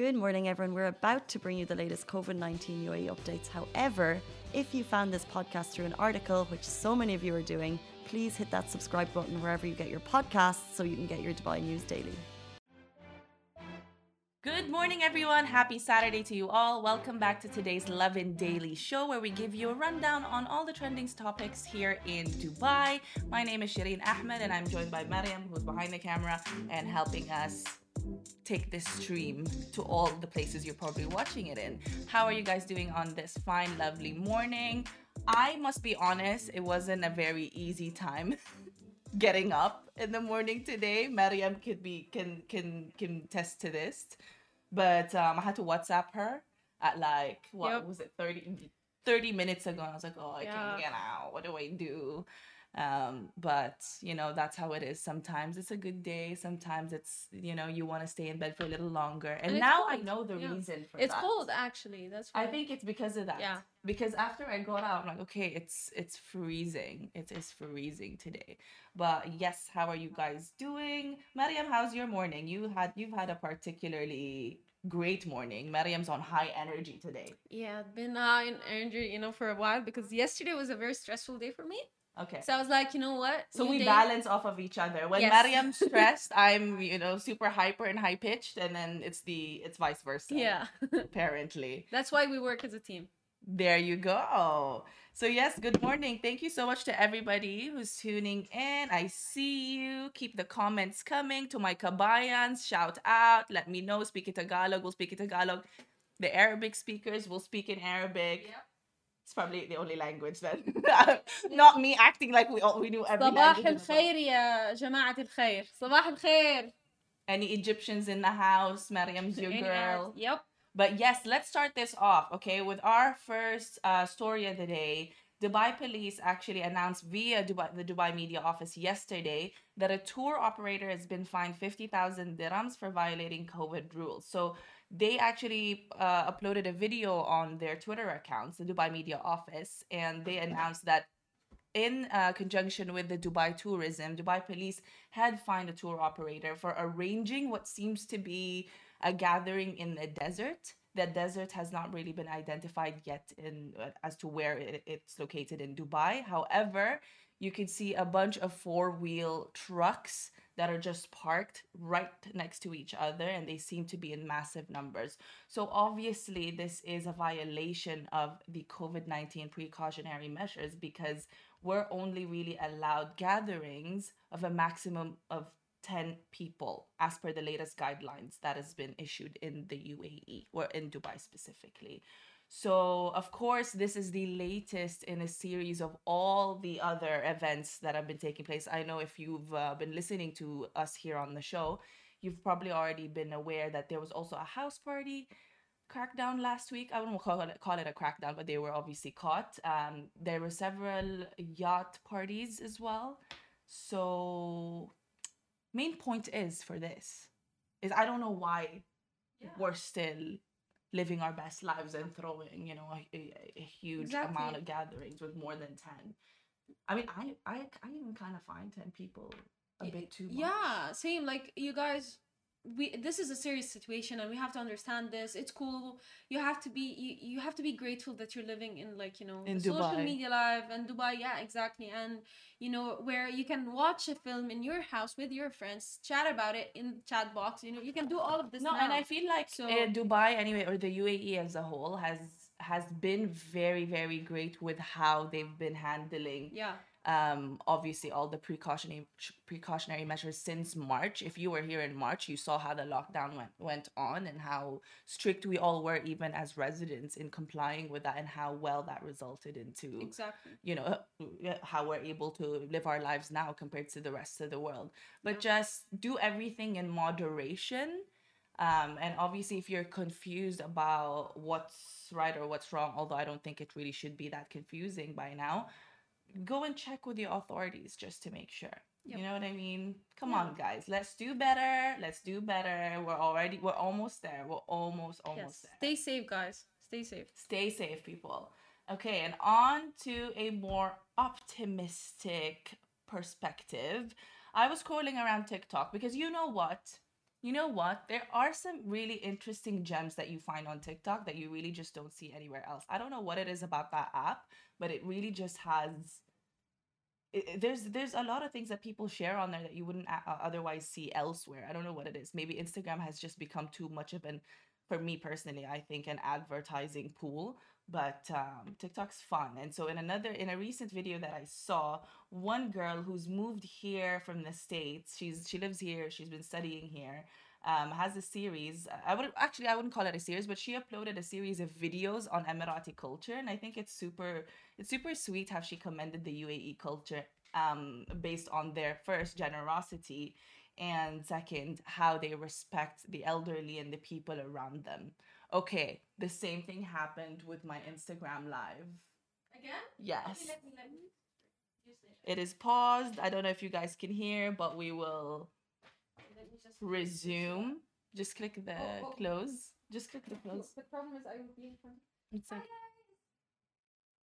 Good morning, everyone. We're about to bring you the latest COVID 19 UAE updates. However, if you found this podcast through an article, which so many of you are doing, please hit that subscribe button wherever you get your podcasts so you can get your Dubai news daily. Good morning, everyone. Happy Saturday to you all. Welcome back to today's Lovin Daily Show, where we give you a rundown on all the trending topics here in Dubai. My name is Shireen Ahmed, and I'm joined by Mariam, who's behind the camera and helping us take this stream to all the places you're probably watching it in. How are you guys doing on this fine, lovely morning? I must be honest, it wasn't a very easy time getting up in the morning today. Mariam could be can can can test to this. But um, I had to WhatsApp her at like what Yep. was it 30, 30 minutes ago. And I was like, oh, I Yeah. can't get out. What do I do? Um, but you know that's how it is. Sometimes it's a good day. Sometimes it's you know you want to stay in bed for a little longer. And, And now I know the Yeah. reason for It's that. cold actually. That's I think it's because of that. Yeah. Because after I got out, I'm like, okay, it's it's freezing. It is freezing today. But yes, how are you guys doing? Mariam, how's your morning? You had you've had a particularly great morning. Mariam's on high energy today. Yeah, I've been uh, in energy, you know, for a while because yesterday was a very stressful day for me. Okay. So I was like, you know what? So New we day. balance off of each other. When Yes. Mariam's stressed, I'm, you know, super hyper and high pitched, and then it's the it's vice versa. Yeah, Apparently. that's why we work as a team. There you go. So, yes, good morning. Thank you so much to everybody who's tuning in. I see you. Keep the comments coming to my Kabayans. Shout out. Let me know. Speak it in Tagalog. We'll speak it in Tagalog. The Arabic speakers will speak in Arabic. It's probably the only language then. Not me acting like we all we knew every صباح language. in the world. الخير يا جماعة الخير. صباح الخير. Any Egyptians in the house? Mariam's your Any girl. Arabs? Yep. But yes, let's start this off, okay, with our first uh, story of the day. Dubai police actually announced via Dubai, the Dubai media office yesterday that a tour operator has been fined 50,000 dirhams for violating COVID rules. So they actually uh, uploaded a video on their Twitter accounts, the Dubai media office, and they announced that in uh, conjunction with the Dubai tourism, Dubai police had fined a tour operator for arranging what seems to be a gathering in the desert. The desert has not really been identified yet in uh, as to where it, it's located in Dubai. However, you can see a bunch of four-wheel trucks that are just parked right next to each other and they seem to be in massive numbers. So obviously this is a violation of the COVID-19 precautionary measures because we're only really allowed gatherings of a maximum of 10 people as per the latest guidelines that has been issued in the UAE or in Dubai specifically. So, of course, this is the latest in a series of all the other events that have been taking place. I know if you've uh, been listening to us here on the show, you've probably already been aware that there was also a house party crackdown last week. I wouldn't call it, call it a crackdown, but they were obviously caught. Um, there were several yacht parties as well. So, main point is for this is I don't know why we're still living our best lives and throwing, you know, a, a, a huge amount of gatherings with more than 10. I mean, I I, I even kind of find 10 people a bit too much. Yeah, same. Like you guys, we this is a serious situation, and we have to understand this. It's cool. You have to be you, you have to be grateful that you're living in like you know In the social media life and Dubai. Yeah, exactly. And you know where you can watch a film in your house with your friends, chat about it in the chat box. You know you can do all of this. No, now. and I feel like So- uh, Dubai anyway, or the UAE as a whole, has has been very very great with how they've been handling yeah, um obviously all the precautionary precautionary measures since March. If you were here in March, you saw how the lockdown went went on and how strict we all were even as residents in complying with that and how well that resulted into exactly. you know uh, how we're able to live our lives now compared to the rest of the world but just do everything in moderation um, and obviously if you're confused about what's right or what's wrong although i don't think it really should be that confusing by now go and check with the authorities just to make sure Yep. you know what i mean come Yeah. on guys let's do better let's do better we're already we're almost there we're almost almost Yes. there Stay safe, guys. Stay safe. Stay safe, people. Okay, and on to a more optimistic perspective. I was scrolling around TikTok because you know what? You know what? There are some really interesting gems that you find on TikTok that you really just don't see anywhere else. I don't know what it is about that app, but it really just has. It, there's there's a lot of things that people share on there that you wouldn't uh, otherwise see elsewhere. I don't know what it is. Maybe Instagram has just become too much of an, for me personally, I think an advertising pool. But um, TikTok's fun, and so in another in a recent video that I saw, one girl who's moved here from the states, she's she lives here, she's been studying here, um, has a series. I would actually I wouldn't call it a series, but she uploaded a series of videos on Emirati culture, and I think it's super it's super sweet how she commended the UAE culture um, based on their first generosity and second how they respect the elderly and the people around them. Okay, the same thing happened with my Instagram live. Again? Yes. Okay, let me let me it. Is paused. I don't know if you guys can hear, but we will Let me just resume. Just click the Oh, oh. close. Just click the close. The problem is I will be in front. It's Hi like.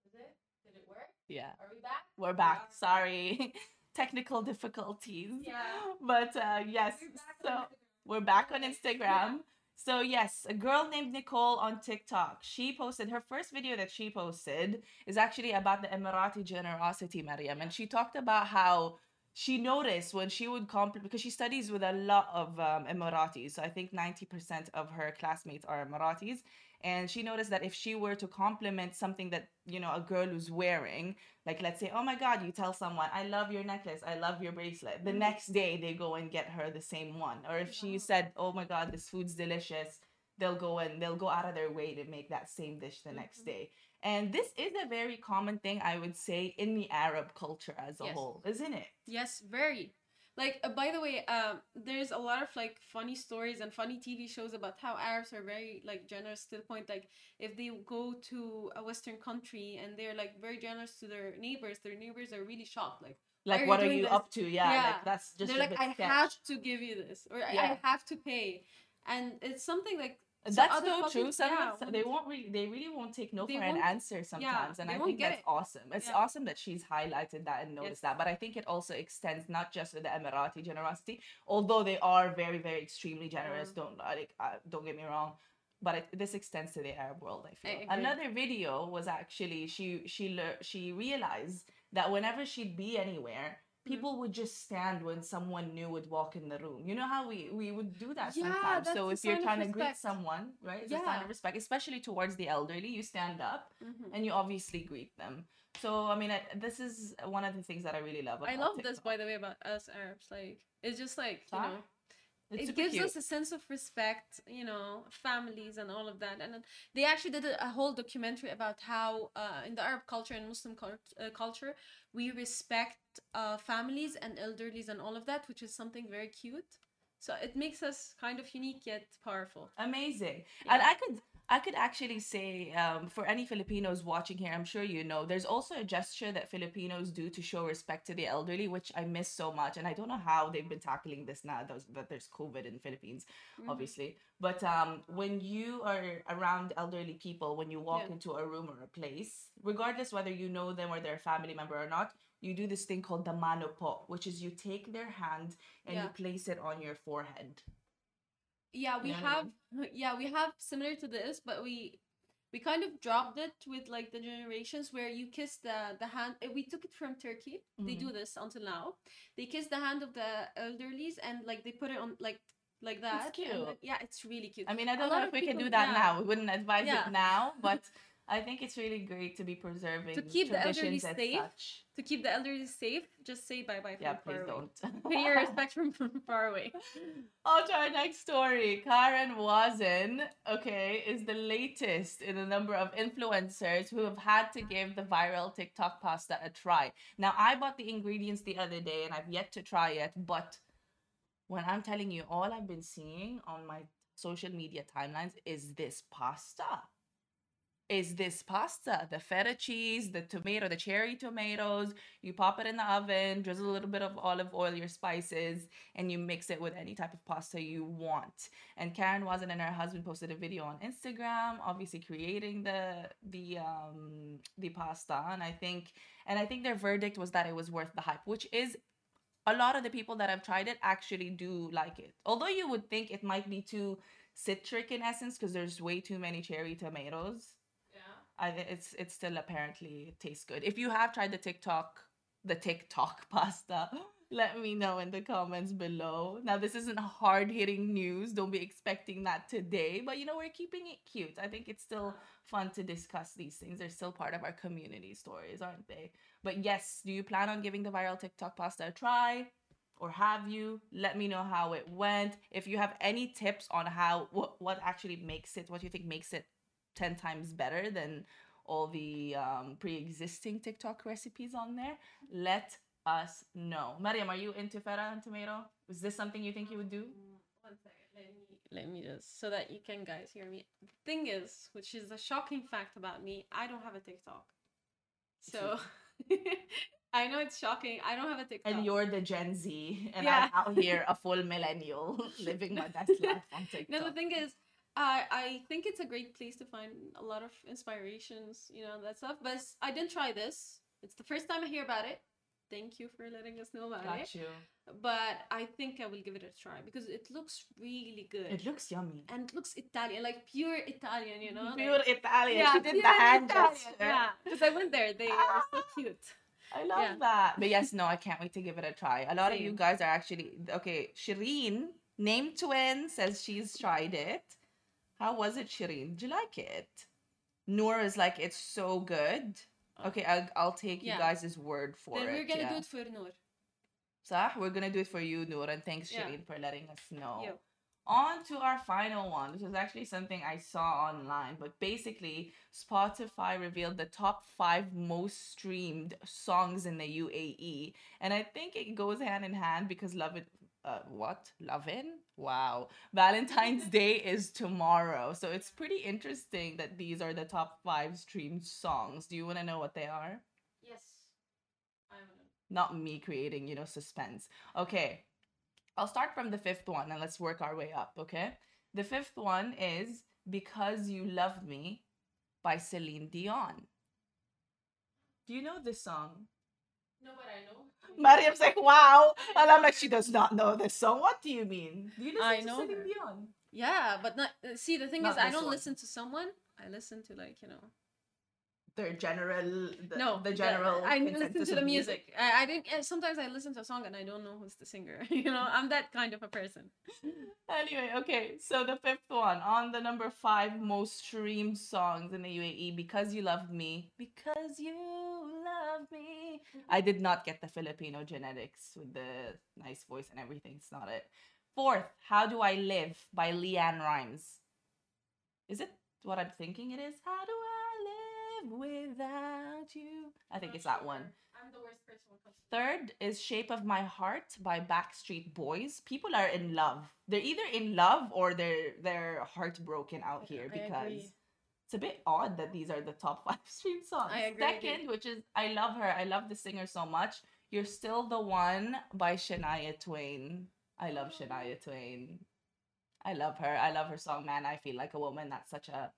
Is it? Did it work? yeah, Are we back? we're back. Sorry, technical difficulties. Yeah. But uh, yes, We're so we're back on. Instagram. So yes, a girl named Nicole on TikTok. She posted her first video that she posted is actually about the Emirati generosity, Mariam, and she talked about how she noticed when she would compliment because she studies with a lot of um, Emiratis. So I think ninety percent of her classmates are Emiratis, and she noticed that if she were to compliment something that you know a girl was wearing, like let's say, oh my God, you tell someone, I love your necklace, I love your bracelet. The Mhm. next day they go and get her the same one. Or if she said, oh my God, this food's delicious, they'll go and they'll go out of their way to make that same dish the next Mhm. day. And this is a very common thing, I would say, in the Arab culture as a Yes. whole, isn't it? Yes, very. Like uh, by the way, um, there's a lot of like funny stories and funny TV shows about how Arabs are very like generous to the point like if they go to a Western country and they're like very generous to their neighbors, their neighbors are really shocked. Like Like, are you what are you this? up to? Yeah, Yeah. like that's just they're a like, I sketch. have to give you this, or I- Yeah. I have to pay, and it's something like That's so true. cultures, Some yeah, of they won't- really, they really won't take no for an answer sometimes, and I think that's it. awesome. It's Yeah. awesome that she's highlighted that and noticed that. But I think it also extends not just to the Emirati generosity, although they are very, very extremely generous. Mm. Don't like, uh, don't get me wrong. But it, this extends to the Arab world. I feel agree. another video was actually she she she realized that whenever she'd be anywhere, Mhm. people would just stand when someone new would walk in the room. You know how we we would do that Yeah, sometimes. So if you're trying to greet someone, right? It's a sign Yeah. of respect, especially towards the elderly. You stand up Mhm. and you obviously greet them. So I mean, I, this is one of the things that I really love. About I love this by the way about us Arabs. Like it's just like you know. It's it gives cute. us a sense of respect, you know, families and all of that. And they actually did a, whole documentary about how, uh, in the Arab culture and Muslim uh, culture, we respect uh, families and elderlies and all of that, which is something very cute. So it makes us kind of unique yet powerful. amazing and i could i could actually say um, for any filipinos watching here i'm sure you know there's also a gesture that filipinos do to show respect to the elderly which i miss so much and i don't know how they've been tackling this now that there's covid in philippines Mhm. obviously but um, when you are around elderly people when you walk Yeah. into a room or a place regardless whether you know them or they're a family member or not you do this thing called the mano po which is you take their hand and you place it on your forehead yeah we You know what I have yeah we have similar to this but we we kind of dropped it with like the generations where you kiss the the hand uh, we took it from turkey they do this until now they kiss the hand of the elderlies and like they put it on like like that then- cute. yeah it's really cute I mean, I don't know if we can do that yeah. now. We wouldn't advise Yeah. it now, but I think it's really great to be preserving to keep the elderly safe, such. to keep the elderly safe just say bye bye from Yeah, please away. don't. pay your respect from, from far away On to our next story. Karen Wazen, okay, is the latest in a number of influencers who have had to give the viral TikTok pasta a try. Now, I bought the ingredients the other day and I've yet to try it, but when I'm telling you, all I've been seeing on my social media timelines is this pasta. Is this pasta? The feta cheese, the tomato, the cherry tomatoes. You pop it in the oven, drizzle a little bit of olive oil, your spices, and you mix it with any type of pasta you want. And Karen Wazen and her husband posted a video on Instagram, obviously creating the the um the pasta. And I think and I think their verdict was that it was worth the hype, which is a lot of the people that have tried it actually do like it. Although you would think it might be too citric in essence because there's way too many cherry tomatoes. I it's it's still apparently tastes good. If you have tried the TikTok, the TikTok pasta, let me know in the comments below. Now this isn't hard hitting news. Don't be expecting that today, but you know we're keeping it cute. I think it's still fun to discuss these things. They're still part of our community stories, aren't they? But yes, do you plan on giving the viral TikTok pasta a try? Or have you? Let me know how it went. If you have any tips on how what, what actually makes it, what you think makes it 10 times better than all the um, pre-existing TikTok recipes on there, let us know. Mariam, are you into feta and tomato? Is this something you think you would do? Mm, One second, let me let me just so that you can guys hear me. The thing is, which is a shocking fact about me, I don't have a TikTok. So I know it's shocking. I don't have a TikTok. And you're the Gen Z, and Yeah. I'm out here a full millennial living my best life on TikTok. No, the thing is, I I think it's a great place to find a lot of inspirations, you know, that stuff. But I didn't try this. It's the first time I hear about it. Thank you for letting us know about it. Got you. But I think I will give it a try because it looks really good. It looks yummy. and it looks Italian, like pure Italian, you know. Pure like, Italian. she did the hand gesture. Yeah, because I went there. They are so cute. I love Yeah. that. But yes, no, I can't wait to give it a try. A lot of you guys are actually okay. Shireen, name twin, says she's tried it. How was it, Shireen? Did you like it? Noor is like, it's so good. Uh, okay, I'll, I'll take you guys' word for Then it. we're gonna yeah. do it for Noor. Sah, we're gonna do it for you, Noor, and thanks, Yeah. Shireen, for letting us know. Yo. On to our final one. This was actually something I saw online, but basically, Spotify revealed the top five most streamed songs in the UAE, and I think it goes hand in hand because Love It. Uh, what Lovin'? Wow! Valentine's Day is tomorrow, so it's pretty interesting that these are the top five streamed songs. Do you want to know what they are? Yes. Not me creating, you know, suspense. Okay. I'll start from the fifth one and let's work our way up, okay? The fifth one is Because You Loved Me by Celine Dion. Do you know this song? No, but I know. Mariam's like, wow. And I'm like, she does not know this song. What do you mean? Do you listen I to know Celine her. Dion? Yeah, but not. uh, See, the thing Not is, I this don't one. listen to someone. I listen to like you know. The general, the, no, the general. I listen to the of music. I, I didn't. Sometimes I listen to a song and I don't know who's the singer. you know, I'm that kind of a person. Anyway, okay, so the fifth one on the number five most streamed songs in the UAE, Because You Loved Me. Because You Love Me. I did not get the Filipino genetics with the nice voice and everything. It's not it. Fourth, How Do I Live by LeAnn Rimes. Is it what I'm thinking it is? How do I without you? I think it's that one. I'm the worst person when it comes Third is Shape of My Heart by Backstreet Boys. People are in love. They're either in love or they're they're heartbroken out here I because agree. it's a bit odd that these are the top five stream songs. I agree. Second, which is I love her. I love the singer so much. You're Still the One by Shania Twain. I love oh. Shania Twain. I love her. I love her song, Man, I Feel Like a Woman. That's such a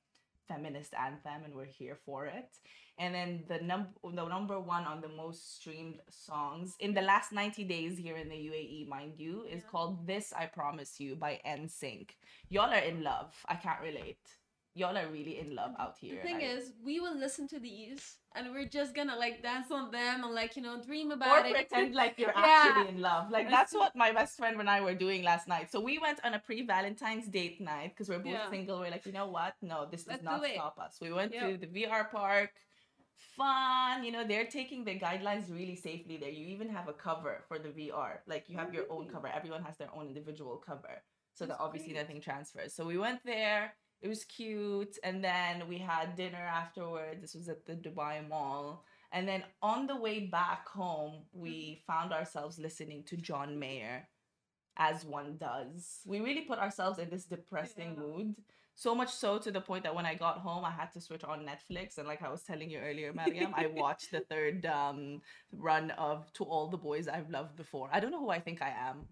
feminist anthem, and we're here for it. And then the number the number one on the most streamed songs in the last 90 days here in the UAE, mind you, is Yeah. called This I Promise You by NSYNC. Y'all are in love. I can't relate. Y'all are really in love out here. The thing I- is, we will listen to these and we're just gonna like dance on them and like you know dream or about it. pretend like you're Yeah. actually in love. Like That's that's what my best friend and I were doing last night. So we went on a pre-Valentine's date night because we're both Yeah. single. We're like, you know what? No, this does Let's not do stop us. We went Yep. to the VR park. Fun, you know, they're taking the guidelines really safely there. You even have a cover for the VR. Like you have your own cover. Everyone has their own individual cover. So that obviously great. nothing transfers. So we went there. It was cute. And then we had dinner afterwards. This was at the Dubai Mall. And then on the way back home, we found ourselves listening to John Mayer, as one does. We really put ourselves in this depressing Yeah. mood. So much so to the point that when I got home, I had to switch on Netflix. And like I was telling you earlier, Mariam, I watched the third um, run of To All the Boys I've Loved Before. I don't know who I think I am.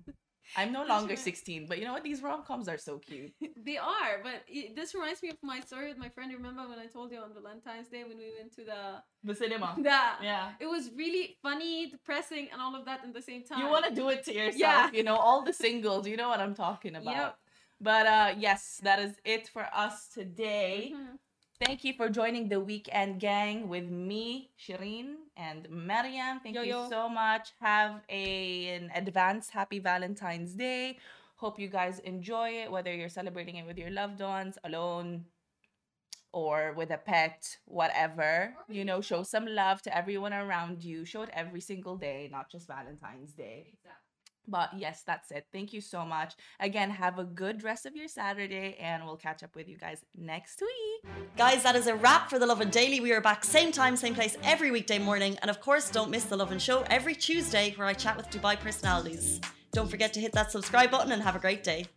I'm no longer 16, but you know what? These rom coms are so cute. they are, but it, this reminds me of my story with my friend. Remember when I told you on Valentine's Day when we went to the The cinema. the Yeah. it was really funny, depressing, and all of that at the same time. You want to do it to yourself, Yeah. you know, all the singles, you know what I'm talking about. Yep. But uh yes, that is it for us today. Mhm. Thank you for joining the weekend gang with me, Shireen, and Mariam. Thank Yo, you yo. so much. Have a, an advanced happy Valentine's Day. Hope you guys enjoy it, whether you're celebrating it with your loved ones, alone, or with a pet, whatever. You know, show some love to everyone around you. Show it every single day, not just Valentine's Day. But yes, that's it. Thank you so much. Again, have a good rest of your Saturday, and we'll catch up with you guys next week. Guys, that is a wrap for The Lovin Daily. We are back same time, same place every weekday morning. And of course, don't miss The Lovin Show every Tuesday where I chat with Dubai personalities. Don't forget to hit that subscribe button and have a great day.